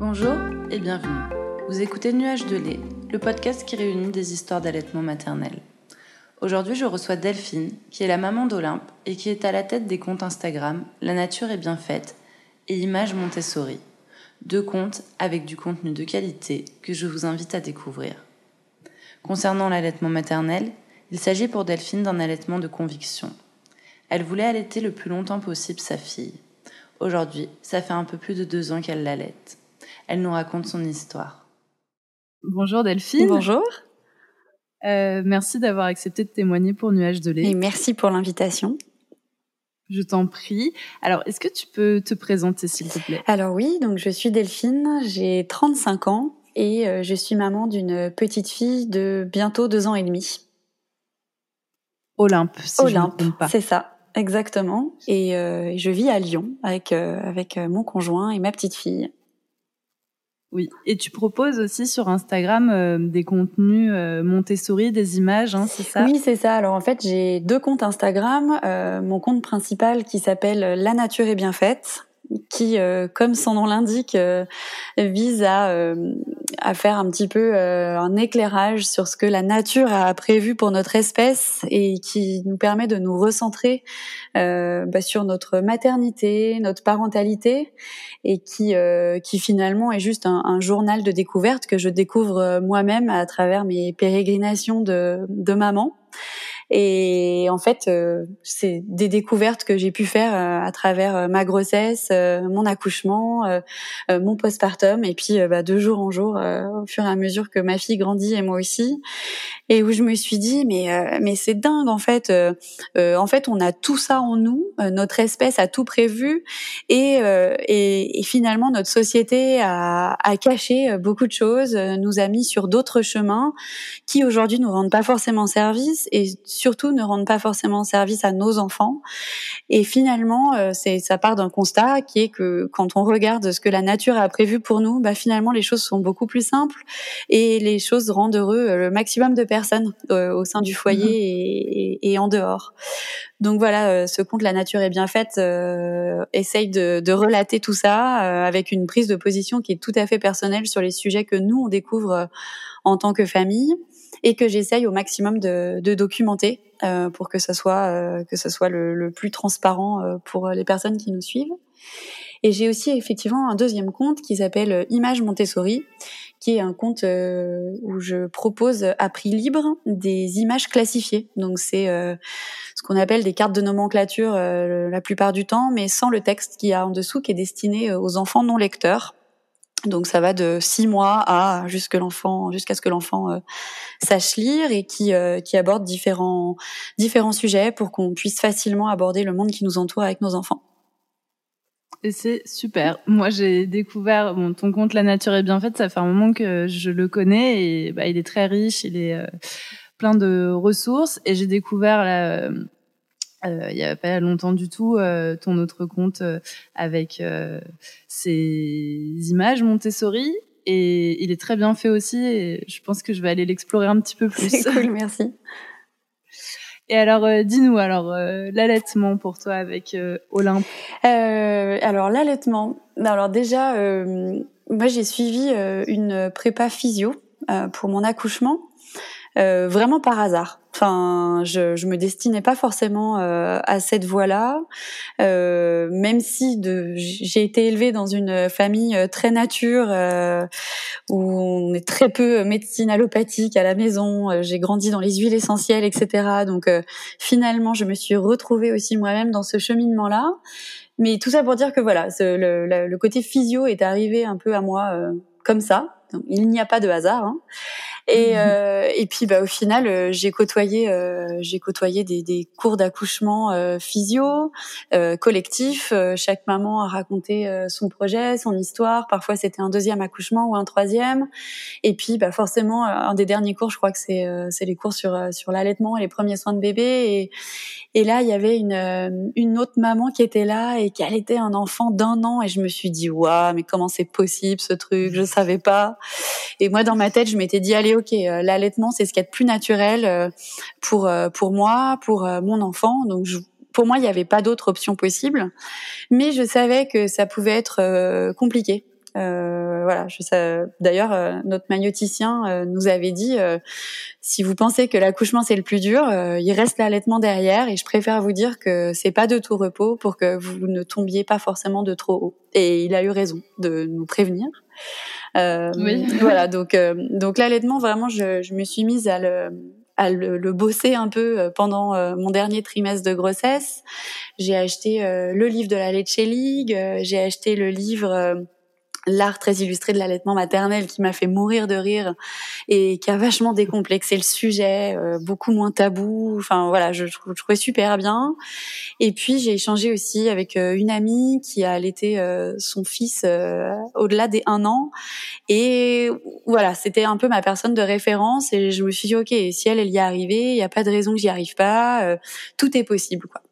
Bonjour et bienvenue. Vous écoutez Nuage de lait, le podcast qui réunit des histoires d'allaitement maternel. Aujourd'hui, je reçois Delphine, qui est la maman d'Olympe et qui est à la tête des comptes Instagram La nature est bien faite et Images Montessori. Deux comptes avec du contenu de qualité que je vous invite à découvrir. Concernant l'allaitement maternel, il s'agit pour Delphine d'un allaitement de conviction. Elle voulait allaiter le plus longtemps possible sa fille. Aujourd'hui, ça fait un peu plus de deux ans qu'elle l'allaite. Elle nous raconte son histoire. Bonjour Delphine. Bonjour. Euh, merci d'avoir accepté de témoigner pour Nuage de lait. Et merci pour l'invitation. Je t'en prie. Alors, est-ce que tu peux te présenter, s'il te plaît? Alors oui, donc je suis Delphine, j'ai 35 ans et euh, je suis maman d'une petite fille de bientôt deux ans et demi. Olympe, si Olympe, je ne pas. c'est ça, exactement. Et euh, je vis à Lyon avec euh, avec mon conjoint et ma petite fille. Oui, et tu proposes aussi sur Instagram euh, des contenus euh, Montessori, des images, hein, c'est ça? Oui, c'est ça. Alors en fait, j'ai deux comptes Instagram. Euh, mon compte principal qui s'appelle La nature est bien faite, qui, euh, comme son nom l'indique, euh, vise à, euh, à faire un petit peu euh, un éclairage sur ce que la nature a prévu pour notre espèce et qui nous permet de nous recentrer euh, bah, sur notre maternité, notre parentalité et qui, euh, qui finalement est juste un, un journal de découverte que je découvre moi-même à travers mes pérégrinations de, de maman. Et en fait, euh, c'est des découvertes que j'ai pu faire euh, à travers euh, ma grossesse, mon accouchement, mon postpartum, et puis bah, de jour en jour, au fur et à mesure que ma fille grandit et moi aussi, et où je me suis dit mais mais c'est dingue en fait. en fait, on a tout ça en nous, notre espèce a tout prévu, et et, et finalement notre société a, a caché beaucoup de choses, nous a mis sur d'autres chemins qui aujourd'hui nous rendent pas forcément service et surtout ne rendent pas forcément service à nos enfants. Et finalement, euh, c'est ça part d'un constat qui est que quand on regarde ce que la nature a prévu pour nous, bah finalement les choses sont beaucoup plus simples et les choses rendent heureux euh, le maximum de personnes euh, au sein du foyer et, et- et en dehors. Donc voilà, euh, ce compte La Nature est bien faite euh, essaye de, de relater tout ça euh, avec une prise de position qui est tout à fait personnelle sur les sujets que nous on découvre en tant que famille et que j'essaye au maximum de, de documenter euh, pour que ça soit euh, que ça soit le, le plus transparent euh, pour les personnes qui nous suivent. Et j'ai aussi effectivement un deuxième compte qui s'appelle euh, Images Montessori, qui est un compte euh, où je propose à prix libre des images classifiées. Donc c'est euh, ce qu'on appelle des cartes de nomenclature la plupart du temps, mais sans le texte qu'il y a en dessous, qui est destiné aux enfants non lecteurs. Donc ça va de six mois à jusque l'enfant, jusqu'à ce que l'enfant euh, sache lire et qui euh, qui aborde différents différents sujets pour qu'on puisse facilement aborder le monde qui nous entoure avec nos enfants. Et c'est super. Moi, j'ai découvert bon, ton compte La Nature est bien faite. Ça fait un moment que je le connais et bah, il est très riche. Il est euh, plein de ressources. Et j'ai découvert euh, il y a pas longtemps du tout euh, ton autre compte euh, avec euh, ces images Montessori. Et il est très bien fait aussi. Et je pense que je vais aller l'explorer un petit peu plus. C'est cool, merci. Et alors, euh, dis-nous alors euh, l'allaitement pour toi avec euh, Olympe. Euh, alors l'allaitement. Alors déjà, euh, moi j'ai suivi euh, une prépa physio euh, pour mon accouchement, euh, vraiment par hasard. Enfin, je, je me destinais pas forcément euh, à cette voie-là, euh, même si j'ai été élevée dans une famille euh, très nature euh, où on est très peu médecine allopathique à la maison. J'ai grandi dans les huiles essentielles, etc. Donc finalement, je me suis retrouvée aussi moi-même dans ce cheminement-là. Mais tout ça pour dire que voilà, ce- le, le- côté physio est arrivé un peu à moi comme ça. Donc, il n'y a pas de hasard. Hein. Et, Mhm. euh, et puis bah, au final, euh, j'ai côtoyé, euh, j'ai côtoyé des, des cours d'accouchement euh, physio, euh, collectifs. Euh, chaque maman a raconté euh, son projet, son histoire. Parfois c'était un deuxième accouchement ou un troisième. Et puis bah, forcément, un des derniers cours, je crois que c'est euh, c'est les cours sur sur l'allaitement et les premiers soins de bébé. Et, et là, il y avait une, euh, une autre maman qui était là et qui allaitait un enfant d'un an. Et je me suis dit, waouh, mais comment c'est possible ce truc? Je savais pas. Et moi, dans ma tête, je m'étais dit, allez, ok, euh, l'allaitement, c'est ce a de plus naturel euh, pour pour moi, pour mon enfant. Donc, je, pour moi, il n'y avait pas d'autre option possible. Mais je savais que ça pouvait être compliqué Euh, voilà, je sais. D'ailleurs, euh, notre mailloticien euh, nous avait dit si vous pensez que l'accouchement c'est le plus dur, il reste l'allaitement derrière, et je préfère vous dire que c'est pas de tout repos pour que vous ne tombiez pas forcément de trop haut. Et il a eu raison de nous prévenir. oui. Voilà, donc donc l'allaitement vraiment, je, je me suis mise à le à le, bosser un peu pendant mon dernier trimestre de grossesse. J'ai acheté le livre de la Leche League, j'ai acheté le livre l'art très illustré de l'allaitement maternel qui m'a fait mourir de rire et qui a vachement décomplexé le sujet, euh, beaucoup moins tabou. Enfin voilà, je, je, trouvais super bien. Et puis j'ai échangé aussi avec euh, une amie qui a allaité euh, son fils au-delà des un an et voilà, c'était un peu ma personne de référence et je me suis dit ok, si elle elle y est arrivée, il n'y a pas de raison que j'y arrive pas, tout est possible quoi.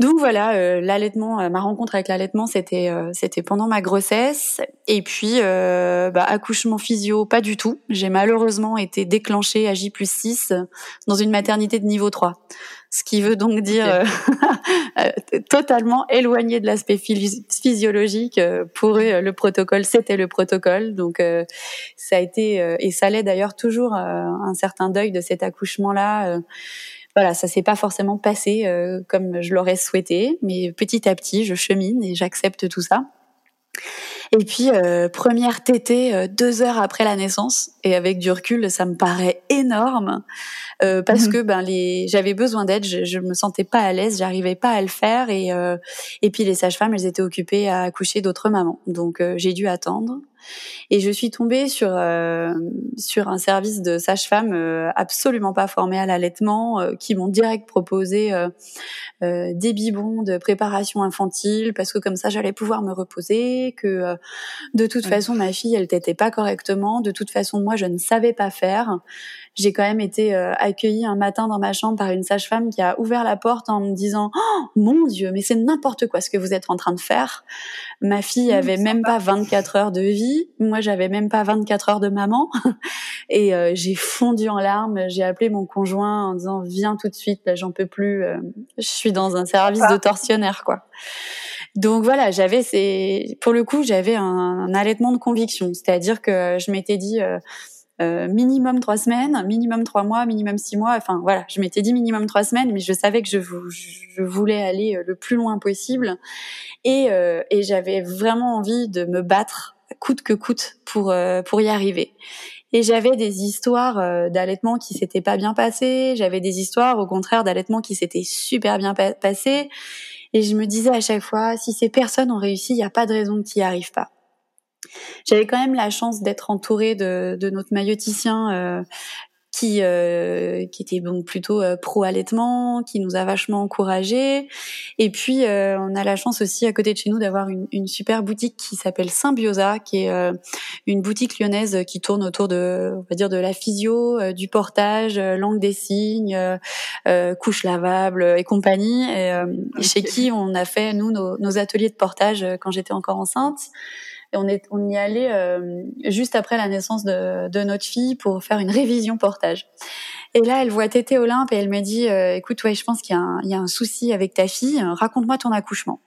Donc voilà, euh, l'allaitement, euh, ma rencontre avec l'allaitement, c'était euh, c'était pendant ma grossesse. Et puis bah, accouchement physio, pas du tout. J'ai malheureusement été déclenchée à J plus 6 dans une maternité de niveau 3. Ce qui veut donc dire totalement éloigné de l'aspect physiologique. Pour eux, le protocole, c'était le protocole. Donc ça a été et ça l'est d'ailleurs toujours un certain deuil de cet accouchement-là voilà, ça s'est pas forcément passé euh, comme je l'aurais souhaité, mais petit à petit, je chemine et j'accepte tout ça. Et puis euh, première tétée euh, deux heures après la naissance et avec du recul, ça me paraît énorme euh, parce mhm. que ben les j'avais besoin d'aide, je, je me sentais pas à l'aise, j'arrivais pas à le faire et et puis les sages-femmes elles étaient occupées à accoucher d'autres mamans, donc j'ai dû attendre. Et je suis tombée sur euh, sur un service de sage-femme euh, absolument pas formé à l'allaitement, euh, qui m'ont direct proposé des biberons de préparation infantile parce que comme ça j'allais pouvoir me reposer, que de toute façon ma fille elle t'était pas correctement, de toute façon moi je ne savais pas faire j'ai quand même été euh, accueillie un matin dans ma chambre par une sage-femme qui a ouvert la porte en me disant oh, mon Dieu, mais c'est n'importe quoi ce que vous êtes en train de faire. Ma fille mmh, avait même pas 24 heures de vie, moi j'avais même pas 24 heures de maman, et euh, j'ai fondu en larmes. J'ai appelé mon conjoint en disant viens tout de suite, là j'en peux plus, euh, je suis dans un service de tortionnaire quoi. Donc voilà, j'avais c'est pour le coup j'avais un, un, allaitement de conviction, c'est-à-dire que je m'étais dit euh, minimum trois semaines, minimum trois mois, minimum six mois. Enfin voilà, je m'étais dit minimum trois semaines, mais je savais que je, voulais aller euh, le plus loin possible et, euh, et j'avais vraiment envie de me battre coûte que coûte pour pour y arriver. Et j'avais des histoires d'allaitement qui s'étaient pas bien passées, j'avais des histoires au contraire d'allaitement qui s'étaient super bien passées. Et je me disais à chaque fois, si ces personnes ont réussi, il n'y a pas de raison qu'ils n'y arrivent pas. J'avais quand même la chance d'être entourée de, de notre mailloticien euh, qui euh, qui était donc plutôt euh, pro allaitement, qui nous a vachement encouragés. Et puis euh, on a la chance aussi à côté de chez nous d'avoir une, une super boutique qui s'appelle Symbiosa, qui est une boutique lyonnaise qui tourne autour de on va dire de la physio, du portage, langue des signes, couches lavables et compagnie. Et, chez qui on a fait nous nos, nos ateliers de portage quand j'étais encore enceinte. On, est, on y allait euh, juste après la naissance de, de, notre fille pour faire une révision portage. Et là, elle voit Tété Olympe et elle me dit euh, "Écoute, ouais, je pense qu'il y, y, a un souci avec ta fille. Raconte-moi ton accouchement."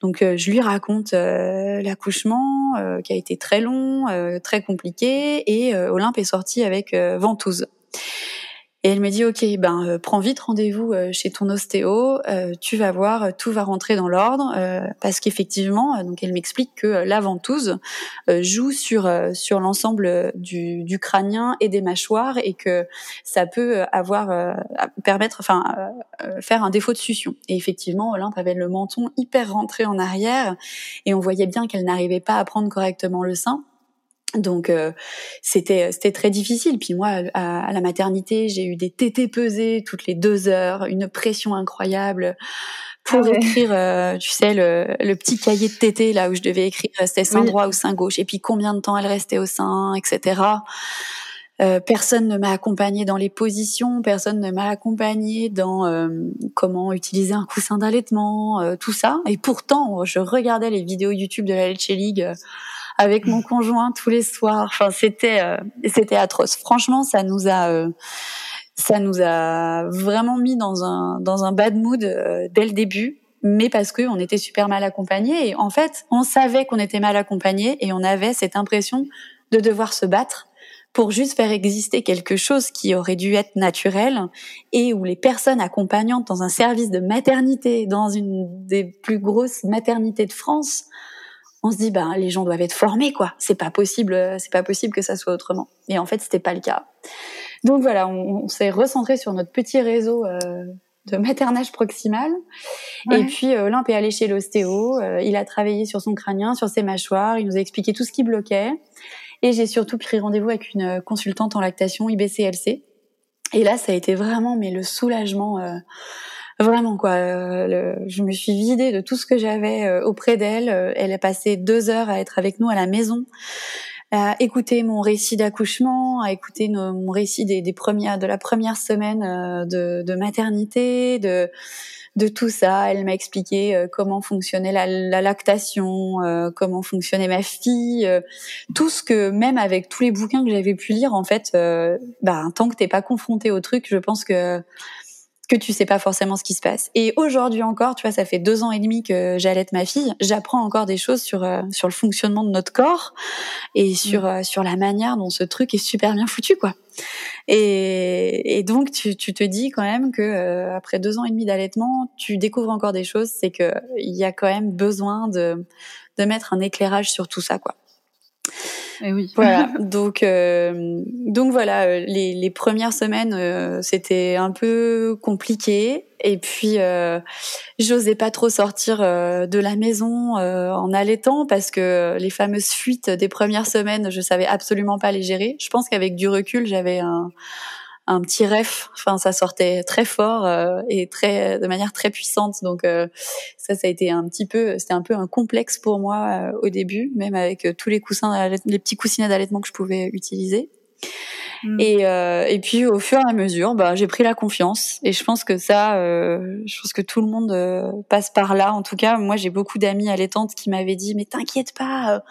Donc, euh, je lui raconte l'accouchement qui a été très long, très compliqué, et Olympe est sortie avec ventouse. Et elle me dit ok ben euh, prends vite rendez-vous euh, chez ton ostéo, euh, tu vas voir tout va rentrer dans l'ordre parce qu'effectivement donc elle m'explique que la ventouse joue sur sur l'ensemble du, du, crânien et des mâchoires et que ça peut avoir permettre enfin faire un défaut de succion. Et effectivement Olympe avait le menton hyper rentré en arrière et on voyait bien qu'elle n'arrivait pas à prendre correctement le sein. Donc euh, c'était c'était très difficile. Puis moi à, la maternité j'ai eu des tétés pesés toutes les deux heures, une pression incroyable pour ah écrire, euh, tu sais le, le, petit cahier de tété là où je devais écrire c'était sein droit ou sein gauche et puis combien de temps elle restait au sein, etc. Euh, personne ne m'a accompagné dans les positions, personne ne m'a accompagné dans euh, comment utiliser un coussin d'allaitement, tout ça. Et pourtant, je regardais les vidéos YouTube de la Leche League avec mon conjoint tous les soirs. Enfin, c'était euh, c'était atroce. Franchement, ça nous a euh, ça nous a vraiment mis dans un dans un bad mood euh, dès le début. mais parce que on était super mal accompagnés. Et en fait, on savait qu'on était mal accompagnés et on avait cette impression de devoir se battre pour juste faire exister quelque chose qui aurait dû être naturel et où les personnes accompagnantes dans un service de maternité, dans une des plus grosses maternités de France, on se dit ben les gens doivent être formés quoi. C'est pas possible, c'est pas possible que ça soit autrement. Et en fait, c'était pas le cas. Donc voilà, on, s'est recentré sur notre petit réseau euh, de maternage proximal. Et puis euh, Olympe est allé chez l'ostéo. Euh, il a travaillé sur son crânien, sur ses mâchoires. Il nous a expliqué tout ce qui bloquait. Et j'ai surtout pris rendez-vous avec une consultante en lactation IBCLC. Et là, ça a été vraiment mais le soulagement. Euh, vraiment quoi. Euh, je me suis vidée de tout ce que j'avais euh, auprès d'elle. Elle a passé deux heures à être avec nous à la maison, à écouter mon récit d'accouchement, à écouter mon récit des, premières, de la première semaine de, de maternité, de de tout ça. Elle m'a expliqué euh, comment fonctionnait la, la lactation, euh, comment fonctionnait ma fille, euh, tout ce que même avec tous les bouquins que j'avais pu lire, en fait, bah, tant que t'es pas confronté au truc, je pense que que tu sais pas forcément ce qui se passe. Et aujourd'hui encore, tu vois, ça fait deux ans et demi que j'allaite ma fille, j'apprends encore des choses sur euh, sur le fonctionnement de notre corps et sur mm. euh, sur la manière dont ce truc est super bien foutu, quoi. Et, et donc tu, tu te dis quand même que euh, après deux ans et demi d'allaitement, tu découvres encore des choses, c'est que il y a quand même besoin de de mettre un éclairage sur tout ça, quoi. Et eh oui. Voilà. donc euh, donc voilà, euh, les, les premières semaines euh, c'était un peu compliqué et puis euh, j'osais pas trop sortir de la maison en allaitant parce que les fameuses fuites des premières semaines, je savais absolument pas les gérer. Je pense qu'avec du recul, j'avais un un petit ref. Enfin, ça sortait très fort euh, et très de manière très puissante. Donc euh, ça, ça a été un petit peu, c'était un peu un complexe pour moi euh, au début, même avec tous les coussins, les petits coussinets d'allaitement que je pouvais utiliser. Mm. Et, euh, et puis au fur et à mesure, bah, j'ai pris la confiance. Et je pense que ça, euh, je pense que tout le monde euh, passe par là. En tout cas, moi j'ai beaucoup d'amis allaitantes qui m'avaient dit mais t'inquiète pas,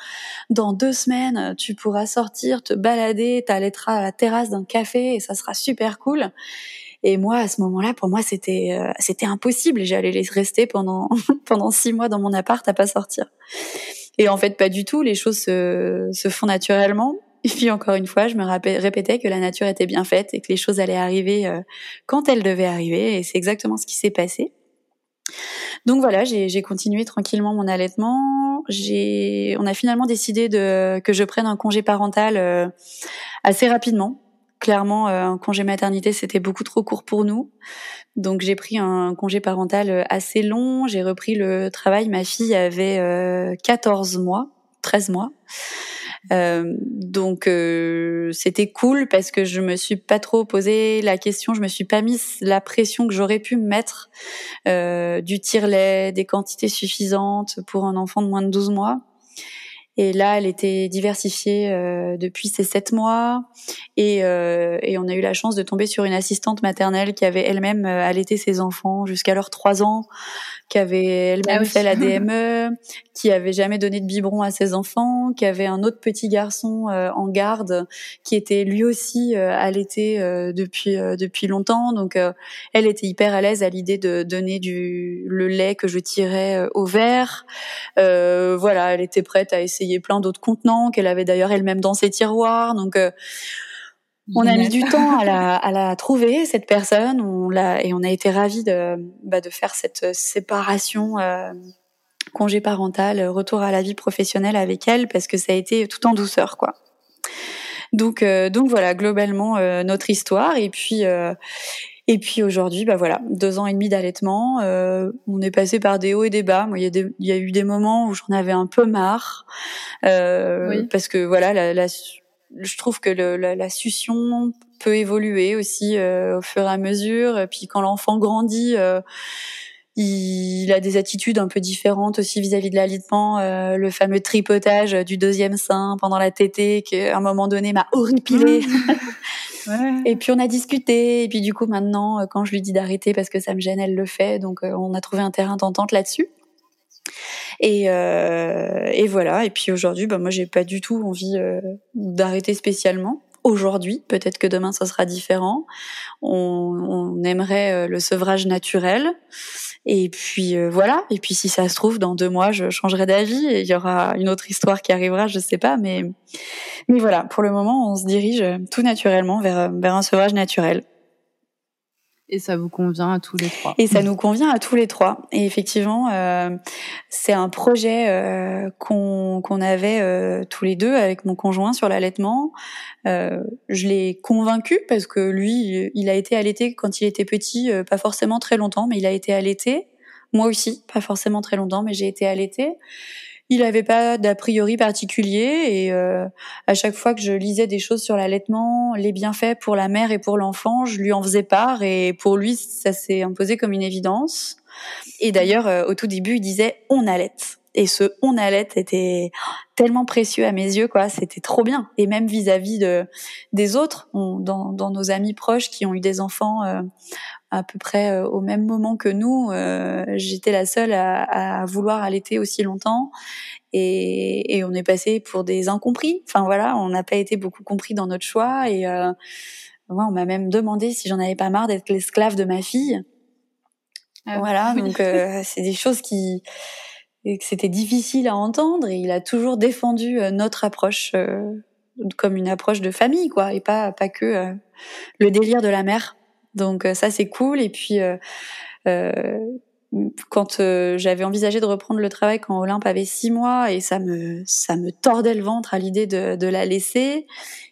dans deux semaines tu pourras sortir, te balader, t'allaiteras à la terrasse d'un café et ça sera super cool. Et moi, à ce moment-là, pour moi, c'était c'était impossible. J'allais rester pendant pendant six mois dans mon appart à pas sortir. Et en fait, pas du tout. Les choses se, se font naturellement. Et puis encore une fois, je me répétais que la nature était bien faite et que les choses allaient arriver euh, quand elles devaient arriver. Et c'est exactement ce qui s'est passé. Donc voilà, j'ai continué tranquillement mon allaitement. J'ai, on a finalement décidé de que je prenne un congé parental euh, assez rapidement. Clairement, euh, un congé maternité c'était beaucoup trop court pour nous. Donc j'ai pris un congé parental assez long. J'ai repris le travail. Ma fille avait 14 mois, 13 mois. Euh, donc euh, c'était cool parce que je me suis pas trop posé la question, je me suis pas mis la pression que j'aurais pu me mettre euh, du tire-lait, des quantités suffisantes pour un enfant de moins de 12 mois. Et là, elle était diversifiée euh, depuis ses sept mois. Et, euh, et, on a eu la chance de tomber sur une assistante maternelle qui avait elle-même allaité ses enfants jusqu'à leurs trois ans, qui avait elle-même ah fait la DME, qui avait jamais donné de biberon à ses enfants, qui avait un autre petit garçon euh, en garde qui était lui aussi euh, allaité depuis depuis longtemps. Donc elle était hyper à l'aise à l'idée de donner du le lait que je tirais au verre. voilà, elle était prête à essayer plein d'autres contenants qu'elle avait d'ailleurs elle-même dans ses tiroirs. Donc euh, on a mis du temps à la, à la trouver cette personne. On l'a et on a été ravis de, bah, de faire cette séparation euh, congé parental, retour à la vie professionnelle avec elle parce que ça a été tout en douceur quoi. Donc euh, donc voilà globalement notre histoire et puis et puis aujourd'hui, bah voilà, deux ans et demi d'allaitement. Euh, on est passé par des hauts et des bas. Moi, il y, y a eu des moments où j'en avais un peu marre euh, parce que voilà, la, la, je trouve que le, la, la, succion peut évoluer aussi euh, au fur et à mesure. Et puis quand l'enfant grandit. Euh, il a des attitudes un peu différentes aussi vis-à-vis de l'allaitement, euh, le fameux tripotage du deuxième sein pendant la tétée qui à un moment donné m'a horripilé. Et puis on a discuté, et puis du coup maintenant, euh, quand je lui dis d'arrêter parce que ça me gêne, elle le fait. Donc on a trouvé un terrain d'entente là-dessus. Et, euh, et voilà. Et puis aujourd'hui, bah, moi j'ai pas du tout envie euh, d'arrêter spécialement. aujourd'hui. Peut-être que demain, ça sera différent. On, on aimerait le sevrage naturel. Et puis voilà. Et puis si ça se trouve, dans deux mois, je changerai d'avis et il y aura une autre histoire qui arrivera, je sais pas. Mais mais voilà, pour le moment, on se dirige tout naturellement vers vers un sevrage naturel. Et ça vous convient à tous les trois. Et ça nous convient à tous les trois. Et effectivement, euh, c'est un projet euh, qu'on qu'on avait euh, tous les deux avec mon conjoint sur l'allaitement. Euh, je l'ai convaincu parce que lui, il a été allaité quand il était petit, euh, pas forcément très longtemps, mais il a été allaité. Moi aussi, pas forcément très longtemps, mais j'ai été allaitée il n'avait pas d'a priori particulier et euh, à chaque fois que je lisais des choses sur l'allaitement, les bienfaits pour la mère et pour l'enfant, je lui en faisais part et pour lui ça s'est imposé comme une évidence. Et d'ailleurs euh, au tout début il disait on allaite et ce on allait était tellement précieux à mes yeux quoi. C'était trop bien. Et même vis-à-vis de des autres dans, dans nos amis proches qui ont eu des enfants euh, à peu près euh, au même moment que nous euh, j'étais la seule à, à, vouloir allaiter aussi longtemps. Et, et, on est passé pour des incompris. Enfin voilà on n'a pas été beaucoup compris dans notre choix. Et euh, on m'a même demandé si j'en avais pas marre d'être l'esclave de ma fille. Ah voilà donc c'est des choses qui c'était difficile à entendre. Et il a toujours défendu notre approche euh, comme une approche de famille quoi et pas pas que le délire de la mère donc ça c'est cool et puis quand j'avais envisagé de reprendre le travail quand Olympe avait six mois et ça me ça me tordait le ventre à l'idée de, de la laisser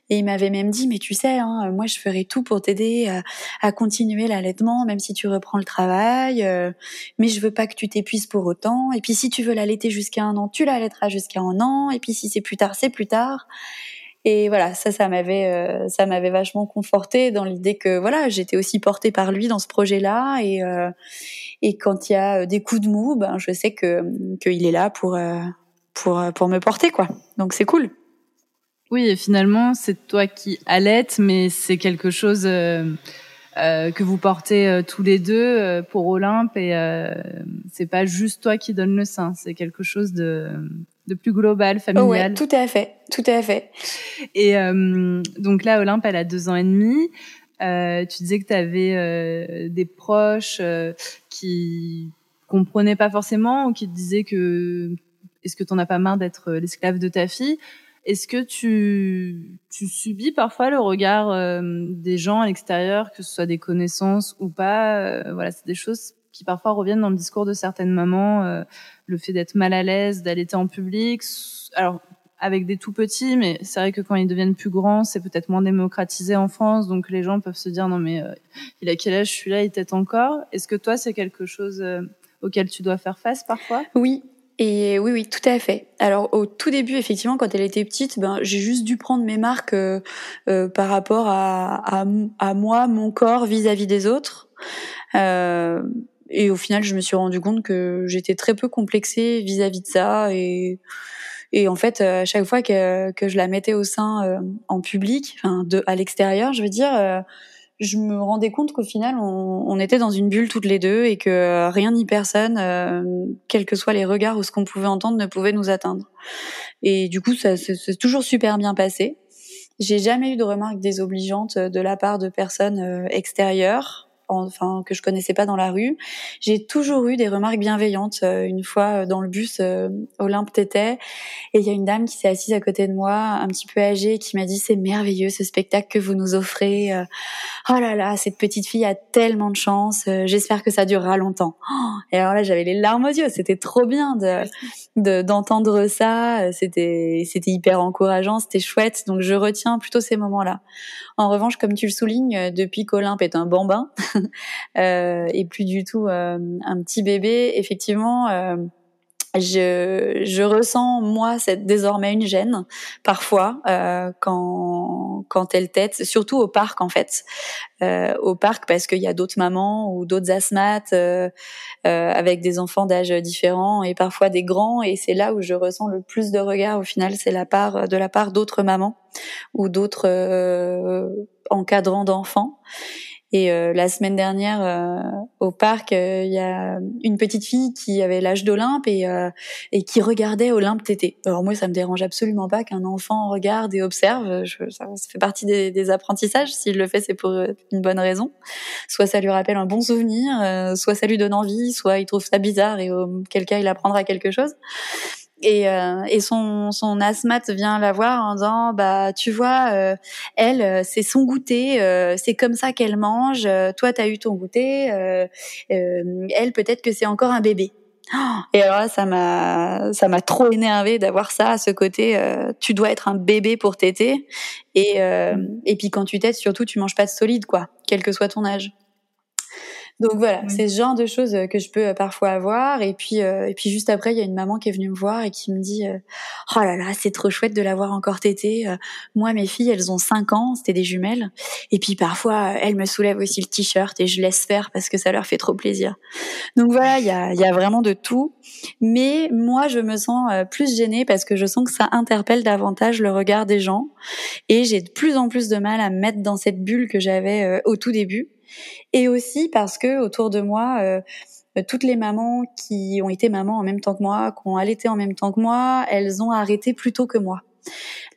et il m'avait même dit, mais tu sais, hein, moi je ferai tout pour t'aider à, à, continuer l'allaitement, même si tu reprends le travail. Euh, mais je veux pas que tu t'épuises pour autant. Et puis si tu veux l'allaiter jusqu'à un an, tu l'allaiteras jusqu'à un an. Et puis si c'est plus tard, c'est plus tard. Et voilà, ça, ça m'avait, euh, ça m'avait vachement conforté dans l'idée que voilà, j'étais aussi portée par lui dans ce projet-là. Et euh, et quand il y a des coups de mou, ben je sais que qu'il est là pour pour pour me porter quoi. Donc c'est cool. Oui, et finalement, c'est toi qui allaites, mais c'est quelque chose euh, euh, que vous portez euh, tous les deux pour Olympe, et c'est pas juste toi qui donne le sein, c'est quelque chose de, de plus global, familial. ouais, tout à fait, tout à fait. Et donc là, Olympe, elle a deux ans et demi. tu disais que tu avais des proches qui comprenaient pas forcément ou qui te disaient que est-ce que tu t'en as pas marre d'être l'esclave de ta fille? Est-ce que tu, tu subis parfois le regard euh, des gens à l'extérieur, que ce soit des connaissances ou pas? Euh, Voilà, c'est des choses qui parfois reviennent dans le discours de certaines mamans. Euh, le fait d'être mal à l'aise, d'allaiter en public. Alors avec des tout petits, mais c'est vrai que quand ils deviennent plus grands, c'est peut-être moins démocratisé en France, donc les gens peuvent se dire non mais il a quel âge je suis là, il tête encore. Est-ce que toi c'est quelque chose auquel tu dois faire face parfois? Oui, et oui, oui, tout à fait. Alors au tout début, effectivement, quand elle était petite, ben j'ai juste dû prendre mes marques euh, euh, par rapport à, à, à, moi, mon corps vis-à-vis des autres. Euh, et au final, je me suis rendu compte que j'étais très peu complexée vis-à-vis de ça. Et, et en fait, à chaque fois que, que je la mettais au sein euh, en public, enfin de à l'extérieur, je veux dire euh, je me rendais compte qu'au final, on, on, était dans une bulle toutes les deux et que rien ni personne, euh, quels que soient les regards ou ce qu'on pouvait entendre, ne pouvait nous atteindre. Et du coup, ça s'est toujours super bien passé. J'ai jamais eu de remarques désobligeantes de la part de personnes euh, extérieures enfin que je connaissais pas dans la rue. J'ai toujours eu des remarques bienveillantes. Euh, une fois euh, dans le bus, euh, Olympe t'était et il y a une dame qui s'est assise à côté de moi, un petit peu âgée, qui m'a dit c'est merveilleux ce spectacle que vous nous offrez. Oh là là, cette petite fille a tellement de chance. J'espère que ça durera longtemps. Oh, et alors là, j'avais les larmes aux yeux. C'était trop bien de d'entendre ça. C'était c'était hyper encourageant, c'était chouette. Donc je retiens plutôt ces moments-là. En revanche, comme tu le soulignes, depuis qu'Olympe est un bambin, et plus du tout euh, un petit bébé, effectivement, euh, je, je ressens moi cette désormais une gêne parfois euh, quand quand elle tête, surtout au parc en fait, euh, au parc parce qu'il y a d'autres mamans ou d'autres asthmates euh, avec des enfants d'âge différents et parfois des grands. Et c'est là où je ressens le plus de regards au final c'est la part de la part d'autres mamans ou d'autres encadrants d'enfants Et la semaine dernière, au parc, il y a une petite fille qui avait l'âge d'Olympe et, et qui regardait Olympe tété. Alors moi, ça me dérange absolument pas qu'un enfant regarde et observe. Ça, fait partie des, des apprentissages. S'il le fait, c'est pour une bonne raison. Soit ça lui rappelle un bon souvenir, soit ça lui donne envie, soit il trouve ça bizarre et auquel cas il apprendra quelque chose. Et, euh, et son, son asthmate vient la voir en disant bah tu vois euh, elle euh, c'est son goûter c'est comme ça qu'elle mange toi t'as eu ton goûter elle peut-être que c'est encore un bébé et alors ça m'a, ça m'a trop énervé d'avoir ça à ce côté. tu dois être un bébé pour téter. Et et puis quand tu têtes, surtout, tu manges pas de solide, quoi, quel que soit ton âge. Donc voilà, c'est ce genre de choses euh, que je peux euh, parfois avoir. Et puis, euh, et puis juste après, il y a une maman qui est venue me voir et qui me dit Oh là là, c'est trop chouette de l'avoir encore tété. moi, mes filles, elles ont 5 ans, c'était des jumelles. Et puis parfois, elles me soulèvent aussi le t-shirt et je laisse faire parce que ça leur fait trop plaisir. Donc voilà, il y a, y a vraiment de tout. Mais moi, je me sens plus gênée parce que je sens que ça interpelle davantage le regard des gens. Et j'ai de plus en plus de mal à me mettre dans cette bulle que j'avais au tout début et aussi parce que autour de moi, euh, toutes les mamans qui ont été mamans en même temps que moi, qui ont allaité en même temps que moi, elles ont arrêté plus tôt que moi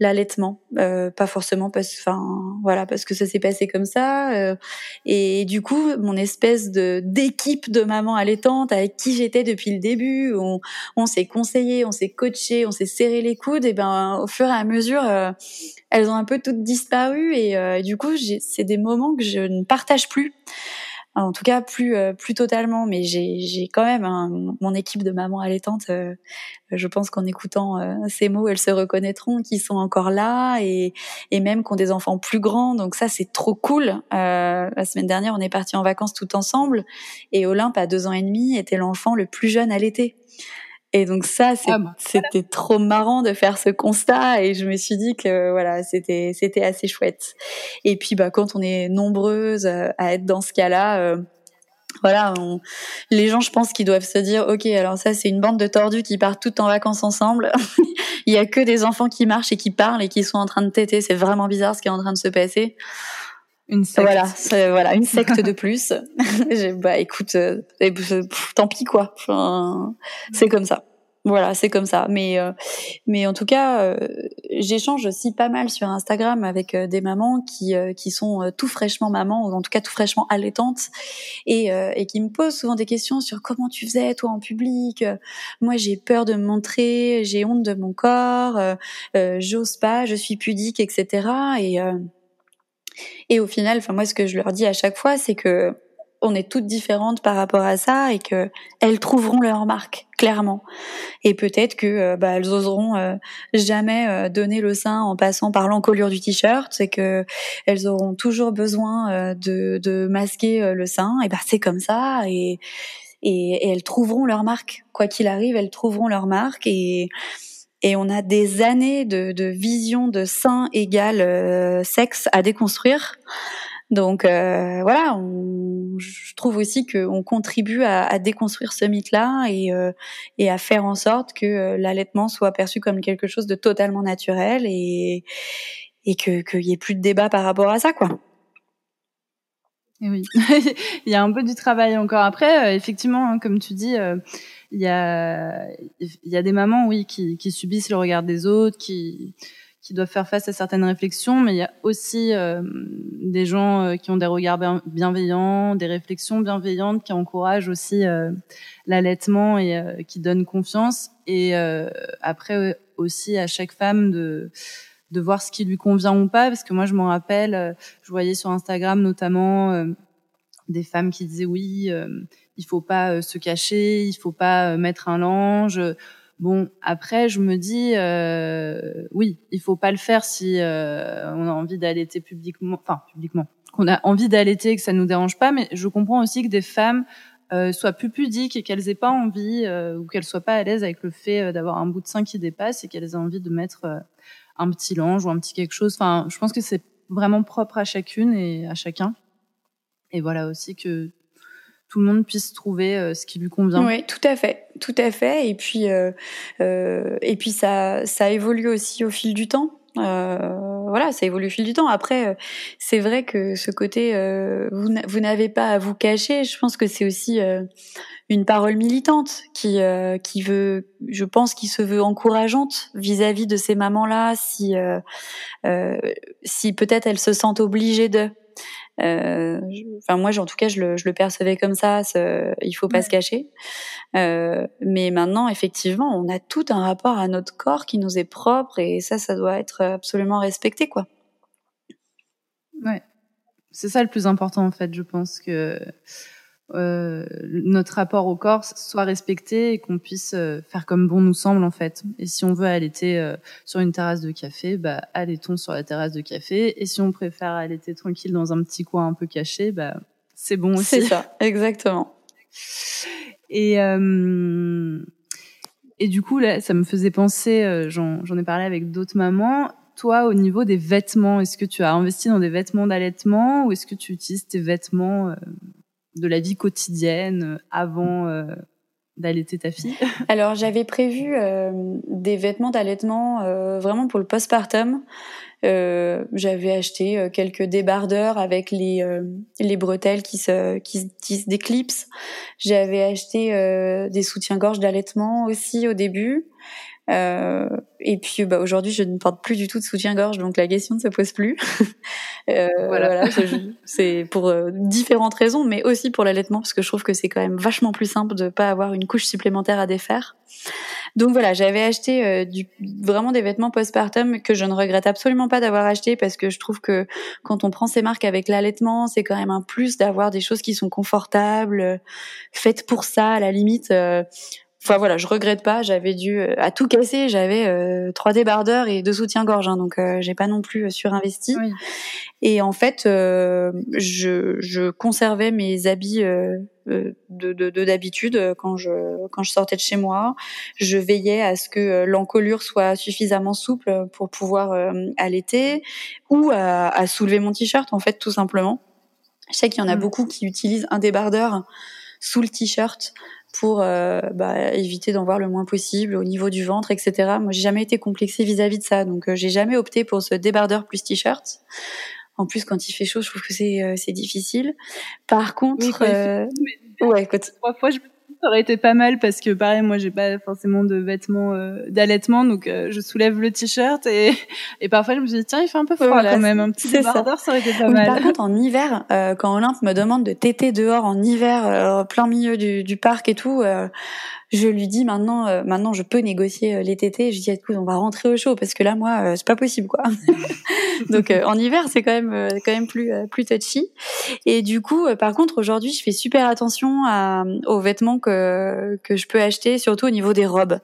l'allaitement. Euh, pas forcément parce enfin voilà parce que ça s'est passé comme ça euh, et du coup mon espèce de d'équipe de mamans allaitantes avec qui j'étais depuis le début on, on s'est conseillé on s'est coaché on s'est serré les coudes et ben au fur et à mesure euh, elles ont un peu toutes disparu et euh, du coup c'est des moments que je ne partage plus en tout cas plus euh, plus totalement. Mais j'ai quand même mon équipe de mamans allaitantes euh, je pense qu'en écoutant euh, ces mots elles se reconnaîtront qui sont encore là et et même qui ont des enfants plus grands. Donc ça c'est trop cool. La semaine dernière on est parti en vacances tout ensemble et Olympe à deux ans et demi était l'enfant le plus jeune à l'été et donc ça, ah bah, c'était trop marrant de faire ce constat et je me suis dit que voilà, c'était c'était assez chouette. Et puis bah quand on est nombreuses euh, à être dans ce cas-là, euh, voilà, les gens, je pense qu'ils doivent se dire, ok, alors ça c'est une bande de tordus qui partent toutes en vacances ensemble. Il y a que des enfants qui marchent et qui parlent et qui sont en train de téter. C'est vraiment bizarre ce qui est en train de se passer. Une secte. Voilà, voilà, une secte de plus. bah écoute, euh, tant pis quoi. Enfin, c'est comme ça. Voilà, c'est comme ça. Mais euh, mais en tout cas, euh, j'échange aussi pas mal sur Instagram avec des mamans qui qui sont tout fraîchement mamans ou en tout cas tout fraîchement allaitantes et et qui me posent souvent des questions sur comment tu faisais toi en public. Moi, j'ai peur de me montrer, j'ai honte de mon corps, j'ose pas, je suis pudique, etc. Et et au final, enfin moi, ce que je leur dis à chaque fois, c'est que on est toutes différentes par rapport à ça et que elles trouveront leur marque clairement. Et peut-être que euh, bah, elles oseront euh, jamais euh, donner le sein en passant par l'encolure du t-shirt, c'est que elles auront toujours besoin de, de masquer le sein. Et bah c'est comme ça et, et, et elles trouveront leur marque quoi qu'il arrive, elles trouveront leur marque et et on a des années de, de vision de sein égal euh, sexe à déconstruire. Donc euh, voilà, on, je trouve aussi qu'on contribue à, à, déconstruire ce mythe-là et, euh, et à faire en sorte que euh, l'allaitement soit perçu comme quelque chose de totalement naturel et, et que qu'il y ait plus de débat par rapport à ça, quoi. Et oui, il y a un peu du travail encore après. effectivement, hein, comme tu dis, il y a il y a des mamans oui qui, subissent le regard des autres qui qui doivent faire face à certaines réflexions, mais il y a aussi euh, des gens euh, qui ont des regards bienveillants, des réflexions bienveillantes, qui encouragent aussi euh, l'allaitement et qui donnent confiance. Et après aussi à chaque femme de de voir ce qui lui convient ou pas, parce que moi je m'en rappelle, je voyais sur Instagram notamment des femmes qui disaient oui il faut pas euh, se cacher, il faut pas euh, mettre un linge. Bon, après, je me dis, euh, oui, il faut pas le faire si euh, on a envie d'allaiter publiquement, enfin publiquement, qu'on a envie d'allaiter et que ça nous dérange pas. Mais je comprends aussi que des femmes euh, soient plus pudiques et qu'elles aient pas envie euh, ou qu'elles soient pas à l'aise avec le fait d'avoir un bout de sein qui dépasse et qu'elles aient envie de mettre un petit linge ou un petit quelque chose. Enfin, je pense que c'est vraiment propre à chacune et à chacun. Et voilà aussi que tout le monde puisse trouver euh, ce qui lui convient. Oui, tout à fait, tout à fait. Et puis, euh, euh, et puis ça, ça évolue aussi au fil du temps. Euh, voilà, ça évolue au fil du temps. Après, c'est vrai que ce côté, vous, vous n'avez pas à vous cacher. Je pense que c'est aussi une parole militante qui qui veut, je pense, qui se veut encourageante vis-à-vis de ces mamans-là, si si peut-être elles se sentent obligées de. Euh, enfin moi, en tout cas, je le, je le percevais comme ça. Il faut pas se cacher. Euh, mais maintenant, effectivement, on a tout un rapport à notre corps qui nous est propre et ça, ça doit être absolument respecté, quoi. Ouais, c'est ça le plus important en fait. Je pense que euh, notre rapport au corps soit respecté et qu'on puisse euh, faire comme bon nous semble en fait. Et si on veut allaiter euh, sur une terrasse de café, bah allaitons sur la terrasse de café? Et si on préfère allaiter tranquille dans un petit coin un peu caché, bah c'est bon aussi. C'est ça, exactement. Et et du coup là, ça me faisait penser, j'en ai parlé avec d'autres mamans. Toi, au niveau des vêtements, est-ce que tu as investi dans des vêtements d'allaitement ou est-ce que tu utilises tes vêtements de la vie quotidienne euh, avant euh, d'allaiter ta fille Alors j'avais prévu euh, des vêtements d'allaitement vraiment pour le postpartum. j'avais acheté quelques débardeurs avec les les bretelles qui se qui, qui se déclipsent. J'avais acheté des soutiens-gorge d'allaitement aussi au début. Euh, et puis bah, aujourd'hui, je ne porte plus du tout de soutien-gorge, donc la question ne se pose plus. euh, voilà, c'est pour euh, différentes raisons, mais aussi pour l'allaitement, parce que je trouve que c'est quand même vachement plus simple de pas avoir une couche supplémentaire à défaire. Donc voilà, j'avais acheté euh, du, vraiment des vêtements postpartum que je ne regrette absolument pas d'avoir acheté parce que je trouve que quand on prend ces marques avec l'allaitement, c'est quand même un plus d'avoir des choses qui sont confortables, faites pour ça à la limite. Enfin voilà, je regrette pas. J'avais dû euh, à tout casser. J'avais euh, trois débardeurs et deux soutiens-gorge, hein, donc euh, j'ai pas non plus surinvesti. Et en fait, je, je, conservais mes habits de d'habitude de, quand je quand je sortais de chez moi. Je veillais à ce que l'encolure soit suffisamment souple pour pouvoir allaiter ou à, à soulever mon t-shirt en fait tout simplement. Je sais qu'il y en a mmh. beaucoup qui utilisent un débardeur sous le t-shirt pour euh, bah, éviter d'en voir le moins possible au niveau du ventre, etc. Moi, j'ai jamais été complexée vis-à-vis de ça, donc euh, j'ai jamais opté pour ce débardeur plus t-shirt. En plus, quand il fait chaud, je trouve que c'est euh, difficile. Par contre, ouais, écoute. Trois fois, je ça aurait été pas mal parce que pareil moi j'ai pas forcément de vêtements euh, d'allaitement donc euh, je soulève le t-shirt et et parfois je me dis tiens il fait un peu froid quand même un petit débardeur ça. aurait été pas mal. Par contre en hiver euh, quand Olympe me demande de téter dehors en hiver plein milieu du, du parc et tout je lui dis maintenant, euh, maintenant je peux négocier euh, les tétés. Je dis écoute, on va rentrer au chaud parce que là moi euh, c'est pas possible quoi. Donc en hiver c'est quand même quand même plus plus touchy. Et du coup par contre aujourd'hui je fais super attention à, aux vêtements que que je peux acheter, surtout au niveau des robes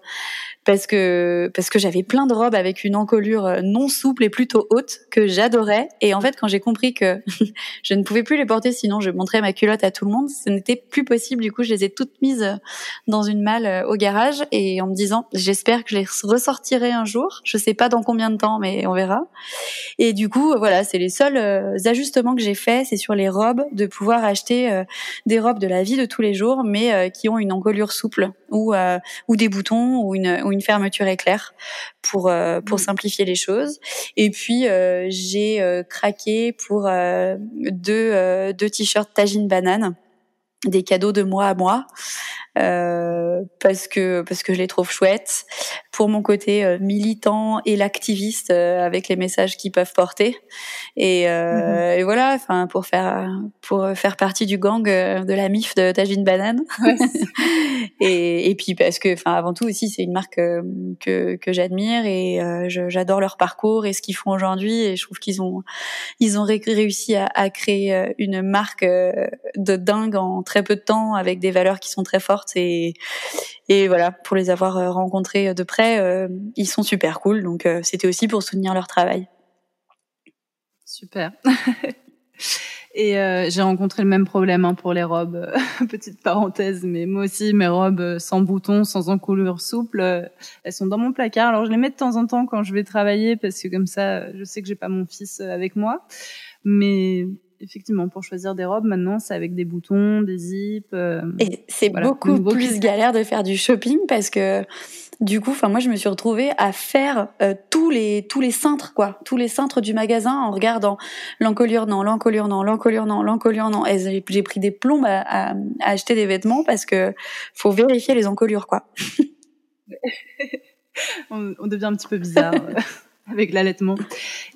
parce que parce que j'avais plein de robes avec une encolure euh, non souple et plutôt haute que j'adorais. Et en fait quand j'ai compris que je ne pouvais plus les porter sinon je montrais ma culotte à tout le monde ce n'était plus possible. Du coup je les ai toutes mises euh, dans une malle euh, au garage et en me disant j'espère que je les ressortirai un jour. Je sais pas dans combien de temps mais on verra. Et du coup voilà c'est les seuls ajustements que j'ai faits c'est sur les robes de pouvoir acheter des robes de la vie de tous les jours mais qui ont une encolure souple ou ou des boutons ou une une fermeture éclair pour euh, pour mmh. simplifier les choses. Et puis euh, j'ai euh, craqué pour deux deux t-shirts tagine banane des cadeaux de mois à parce que parce que je les trouve chouettes pour mon côté euh, militant et l'activiste euh, avec les messages qu'ils peuvent porter. Et, mhm. et voilà enfin pour faire pour faire partie du gang de la mif de Tajine Banane et, et puis parce que enfin avant tout aussi c'est une marque que que j'admire et j'adore leur parcours et ce qu'ils font aujourd'hui. Et je trouve qu'ils ont ils ont réussi à, à créer une marque de dingue en très peu de temps avec des valeurs qui sont très fortes et et voilà pour les avoir euh, rencontrés de près, euh, ils sont super cool. Donc euh, c'était aussi pour soutenir leur travail. Super. Et j'ai rencontré le même problème hein, pour les robes. Petite parenthèse, mais moi aussi, mes robes sans boutons, sans encolure souple, elles sont dans mon placard. Alors je les mets de temps en temps quand je vais travailler parce que comme ça, je sais que j'ai pas mon fils avec moi. Mais effectivement, pour choisir des robes, maintenant, c'est avec des boutons, des zips. Euh, et c'est beaucoup plus galère de faire du shopping parce que du coup, enfin moi, je me suis retrouvée à faire euh, tous les tous les cintres quoi, tous les cintres du magasin en regardant l'encolure non, l'encolure non, l'encolure non, l'encolure non. Et j'ai pris des plombes à, à, acheter des vêtements parce que faut vérifier les encolures quoi. on, on, devient un petit peu bizarre. avec l'allaitement.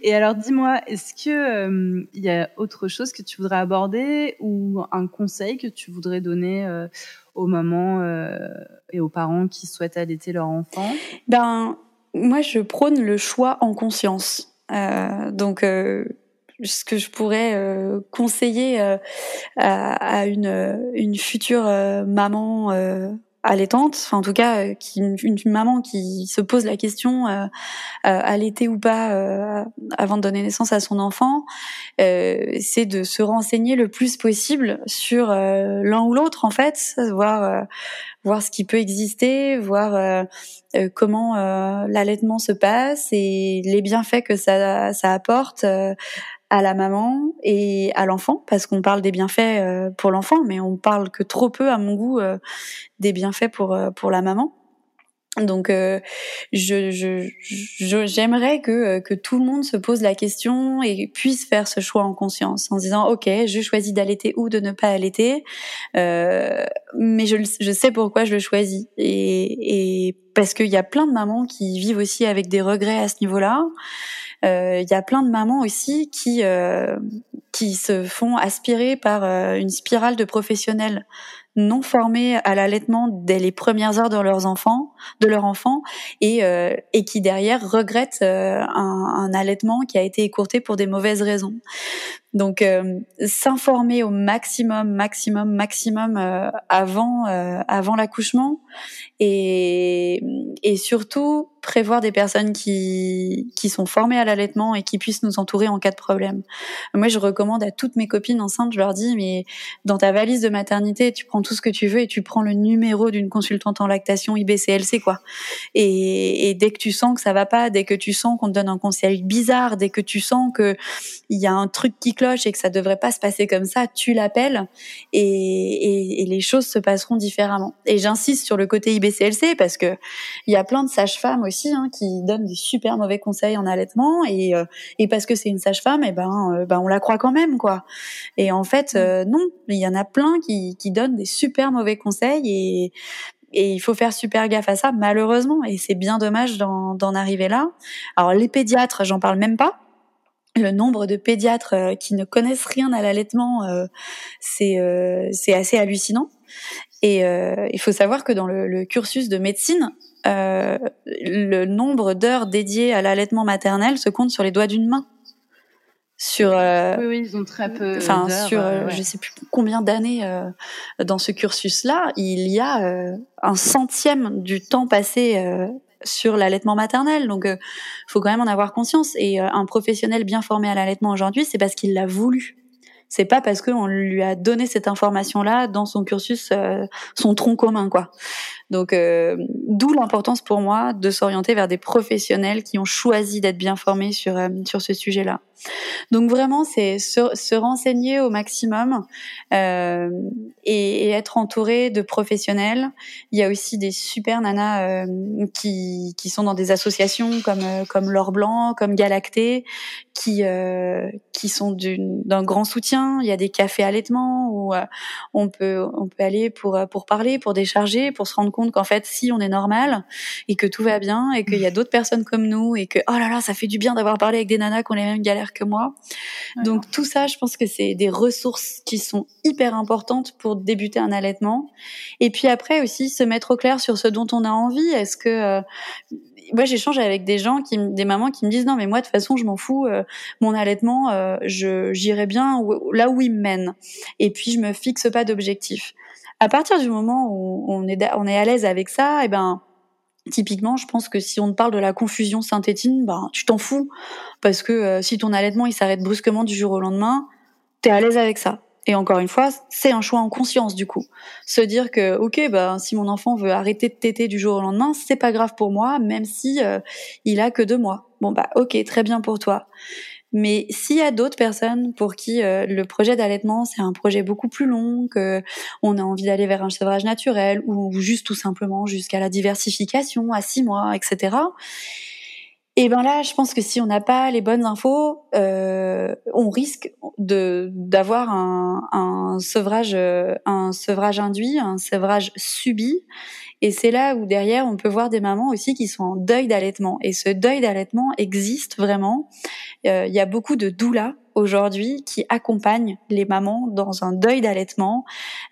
Et alors, dis-moi, est-ce que euh, il y a autre chose que tu voudrais aborder ou un conseil que tu voudrais donner euh, aux mamans euh, et aux parents qui souhaitent allaiter leur enfant? Ben, moi, je prône le choix en conscience. donc ce que je pourrais conseiller à, à, une, une future maman allaitante, enfin en tout cas euh, une, maman qui se pose la question euh, euh, allaiter ou pas euh, avant de donner naissance à son enfant, euh, c'est de se renseigner le plus possible sur l'un ou l'autre en fait, voir voir ce qui peut exister, voir comment l'allaitement se passe et les bienfaits que ça ça apporte à la maman et à l'enfant, parce qu'on parle des bienfaits euh, pour l'enfant, mais on parle que trop peu, à mon goût, euh, des bienfaits pour euh, pour la maman. Donc, je, je, j'aimerais que que tout le monde se pose la question et puisse faire ce choix en conscience, en se disant ok, je choisis d'allaiter ou de ne pas allaiter, mais je, je sais pourquoi je le choisis et, et parce qu'il y a plein de mamans qui vivent aussi avec des regrets à ce niveau-là. Euh, il y a plein de mamans aussi qui euh, qui se font aspirer par euh, une spirale de professionnels non formés à l'allaitement dès les premières heures de leurs enfants, de leur enfant, et, et qui derrière regrettent un, un, allaitement qui a été écourté pour des mauvaises raisons. Donc s'informer au maximum, maximum, maximum avant avant l'accouchement, et, et surtout prévoir des personnes qui, qui sont formées à l'allaitement et qui puissent nous entourer en cas de problème. Moi, je recommande à toutes mes copines enceintes, je leur dis, mais dans ta valise de maternité, tu prends tout ce que tu veux et tu prends le numéro d'une consultante en lactation IBCLC, quoi. Et, et dès que tu sens que ça va pas, dès que tu sens qu'on te donne un conseil bizarre, dès que tu sens que il y a un truc qui cloche et que ça devrait pas se passer comme ça, tu l'appelles et, et, et les choses se passeront différemment. Et j'insiste sur le côté IBCLC parce que il y a plein de sages-femmes aussi Hein, qui donne des super mauvais conseils en allaitement et, euh, et parce que c'est une sage-femme, et eh ben, euh, ben on la croit quand même quoi. Et en fait mm. euh, non, il y en a plein qui, qui donnent des super mauvais conseils et et il faut faire super gaffe à ça malheureusement et c'est bien dommage d'en arriver là. Alors les pédiatres, j'en parle même pas le nombre de pédiatres qui ne connaissent rien à l'allaitement, c'est c'est assez hallucinant. Et il faut savoir que dans le, le cursus de médecine, euh, le nombre d'heures dédiées à l'allaitement maternel se compte sur les doigts d'une main. Sur, euh, oui, oui, ils ont très peu. Enfin, sur, euh, je sais plus combien d'années dans ce cursus-là, il y a un centième du temps passé sur l'allaitement maternel. Donc, il faut quand même en avoir conscience. Et un professionnel bien formé à l'allaitement aujourd'hui, c'est parce qu'il l'a voulu c'est pas parce qu'on lui a donné cette information là dans son cursus son tronc commun quoi donc, euh, d'où l'importance pour moi de s'orienter vers des professionnels qui ont choisi d'être bien formés sur euh, sur ce sujet-là. Donc vraiment, c'est se, se, renseigner au maximum euh, et, et, être entouré de professionnels. Il y a aussi des super nanas euh, qui, qui sont dans des associations comme euh, comme l'Or Blanc, comme Galacté, qui euh, qui sont d'un grand soutien. Il y a des cafés allaitement où on peut on peut aller pour pour parler, pour décharger, pour se rendre compte qu'en fait, si on est normal et que tout va bien et qu'il y a d'autres personnes comme nous et que oh là là, ça fait du bien d'avoir parlé avec des nanas qui ont les mêmes galères que moi. Donc tout ça, je pense que c'est des ressources qui sont hyper importantes pour débuter un allaitement. Et puis après aussi se mettre au clair sur ce dont on a envie. Est-ce que euh, moi j'échange avec des gens qui des mamans qui me disent non mais moi de toute façon je m'en fous euh, mon allaitement euh, je j'irai bien là où il me mène et puis je me fixe pas d'objectif à partir du moment où on est, on est à l'aise avec ça, et eh ben, typiquement, je pense que si on te parle de la confusion synthétine, ben, tu t'en fous. Parce que euh, si ton allaitement, il s'arrête brusquement du jour au lendemain, t'es à l'aise avec ça. Et encore une fois, c'est un choix en conscience du coup. Se dire que ok, ben si mon enfant veut arrêter de téter du jour au lendemain, c'est pas grave pour moi, même si euh, il a que deux mois. Bon bah ok, très bien pour toi. Mais s'il y a d'autres personnes pour qui euh, le projet d'allaitement c'est un projet beaucoup plus long, que on a envie d'aller vers un sevrage naturel ou juste tout simplement jusqu'à la diversification à six mois, etc. Et ben là, je pense que si on n'a pas les bonnes infos, euh, on risque de d'avoir un, un sevrage, euh, un sevrage induit, un sevrage subi. Et c'est là où derrière, on peut voir des mamans aussi qui sont en deuil d'allaitement. Et ce deuil d'allaitement existe vraiment. Euh, il y a beaucoup de doulas aujourd'hui qui accompagnent les mamans dans un deuil d'allaitement,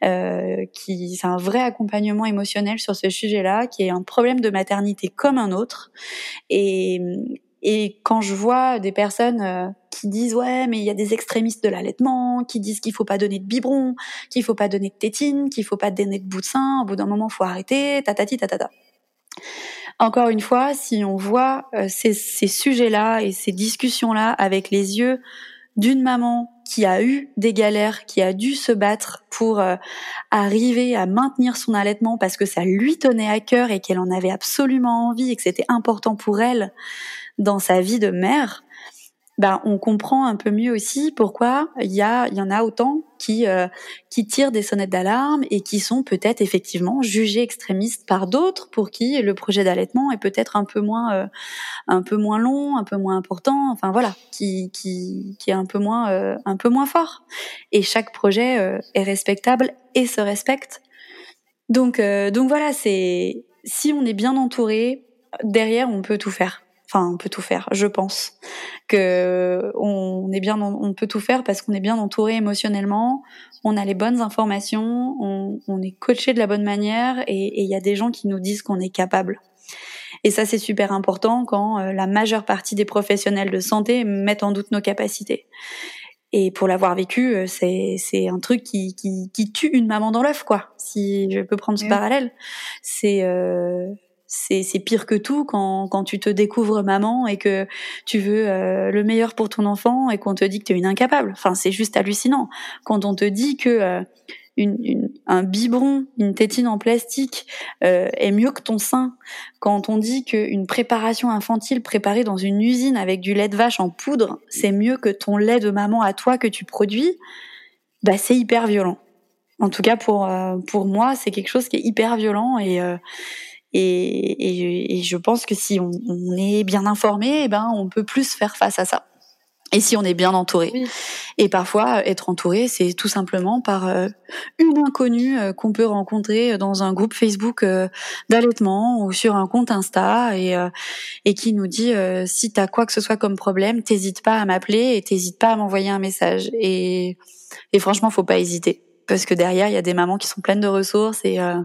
euh, qui c'est un vrai accompagnement émotionnel sur ce sujet-là, qui est un problème de maternité comme un autre. Et, et quand je vois des personnes euh, qui disent ouais mais il y a des extrémistes de l'allaitement, qui disent qu'il faut pas donner de biberon, qu'il faut pas donner de tétine, qu'il faut pas donner de bout de sein, au bout d'un moment faut arrêter, tatati tatata. Encore une fois, si on voit euh, ces, sujets-là et ces discussions-là avec les yeux d'une maman qui a eu des galères, qui a dû se battre pour euh, arriver à maintenir son allaitement parce que ça lui tenait à cœur et qu'elle en avait absolument envie et que c'était important pour elle dans sa vie de mère, ben on comprend un peu mieux aussi pourquoi il y a y en a autant qui euh, qui tirent des sonnettes d'alarme et qui sont peut-être effectivement jugés extrémistes par d'autres pour qui le projet d'allaitement est peut-être un peu moins euh, un peu moins long, un peu moins important, enfin voilà, qui qui qui est un peu moins euh, un peu moins fort. Et chaque projet est respectable et se respecte. Donc donc voilà, c'est si on est bien entouré, derrière on peut tout faire enfin on peut tout faire je pense. Que on est bien on peut tout faire parce qu'on est bien entouré émotionnellement on a les bonnes informations on, est coaché de la bonne manière et il y a des gens qui nous disent qu'on est capable. Et ça c'est super important quand euh, la majeure partie des professionnels de santé mettent en doute nos capacités. Et pour l'avoir vécu, euh, c'est c'est un truc qui, qui, qui tue une maman dans l'œuf quoi. Si je peux prendre ce parallèle, c'est euh, c'est pire que tout quand, quand tu te découvres maman et que tu veux euh, le meilleur pour ton enfant et qu'on te dit que tu es une incapable. Enfin, c'est juste hallucinant. Quand on te dit que euh, une, un biberon, une tétine en plastique euh, est mieux que ton sein, quand on dit qu'une préparation infantile préparée dans une usine avec du lait de vache en poudre, c'est mieux que ton lait de maman à toi que tu produis, bah c'est hyper violent. En tout cas pour pour moi, c'est quelque chose qui est hyper violent et et, et, je pense que si on, on, est bien informé, eh ben on peut plus faire face à ça. Et si on est bien entouré. Et parfois, être entouré, c'est tout simplement par euh, une inconnue euh, qu'on peut rencontrer dans un groupe Facebook euh, d'allaitement ou sur un compte Insta et, et qui nous dit si t'as quoi que ce soit comme problème, t'hésites pas à m'appeler et t'hésites pas à m'envoyer un message. Et, et franchement, faut pas hésiter parce que derrière il y a des mamans qui sont pleines de ressources et euh,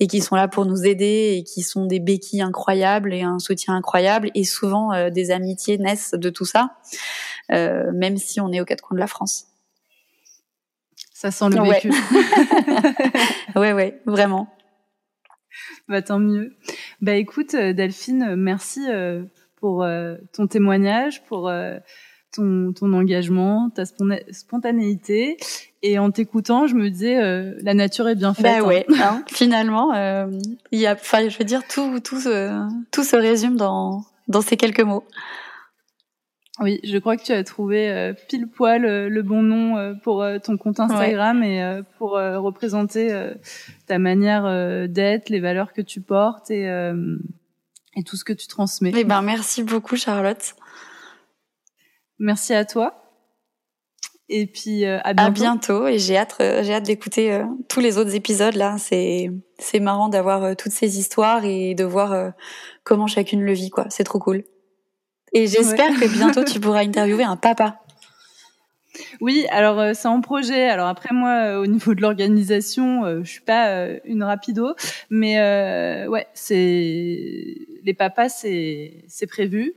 et qui sont là pour nous aider et qui sont des béquilles incroyables et un soutien incroyable et souvent euh, des amitiés naissent de tout ça euh, même si on est aux quatre coins de la France. Ça sent le vécu. ouais ouais, vraiment. Bah tant mieux. Bah écoute Delphine, merci pour ton témoignage, pour ton, ton engagement, ta spontanéité. Et en t'écoutant, je me disais, euh, la nature est bien faite. Bah ouais, hein. finalement, euh, il y a, enfin, je veux dire, tout, tout, se, tout se résume dans, dans ces quelques mots. Oui, je crois que tu as trouvé euh, pile poil euh, le bon nom euh, pour ton compte Instagram et pour représenter ta manière d'être, les valeurs que tu portes et, et tout ce que tu transmets. Eh ben, merci beaucoup, Charlotte. Merci à toi. Et puis euh, à bientôt. À bientôt. Et j'ai hâte, euh, j'ai hâte d'écouter euh, tous les autres épisodes là. C'est c'est marrant d'avoir toutes ces histoires et de voir comment chacune le vit quoi. C'est trop cool. Et j'espère que bientôt tu pourras interviewer un papa. Oui, alors c'est en projet. Alors après moi, au niveau de l'organisation, je suis pas une rapido, mais ouais, c'est les papas, c'est c'est prévu.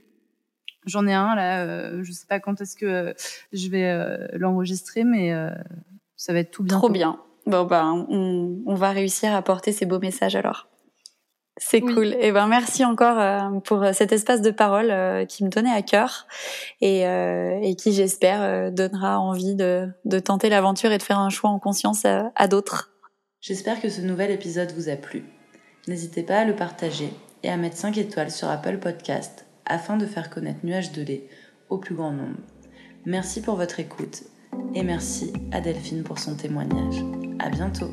J'en ai un là, euh, je sais pas quand est-ce que euh, je vais euh, l'enregistrer, mais euh, ça va être tout bien. Trop bien. Bon ben, on, on, va réussir à porter ces beaux messages alors. C'est cool. Et eh ben merci encore pour cet espace de parole qui me donnait à cœur et, et qui j'espère donnera envie de, de tenter l'aventure et de faire un choix en conscience à, à d'autres. J'espère que ce nouvel épisode vous a plu. N'hésitez pas à le partager et à mettre 5 étoiles sur Apple Podcast afin de faire connaître Nuage de lait au plus grand nombre. Merci pour votre écoute et merci à Delphine pour son témoignage. À bientôt!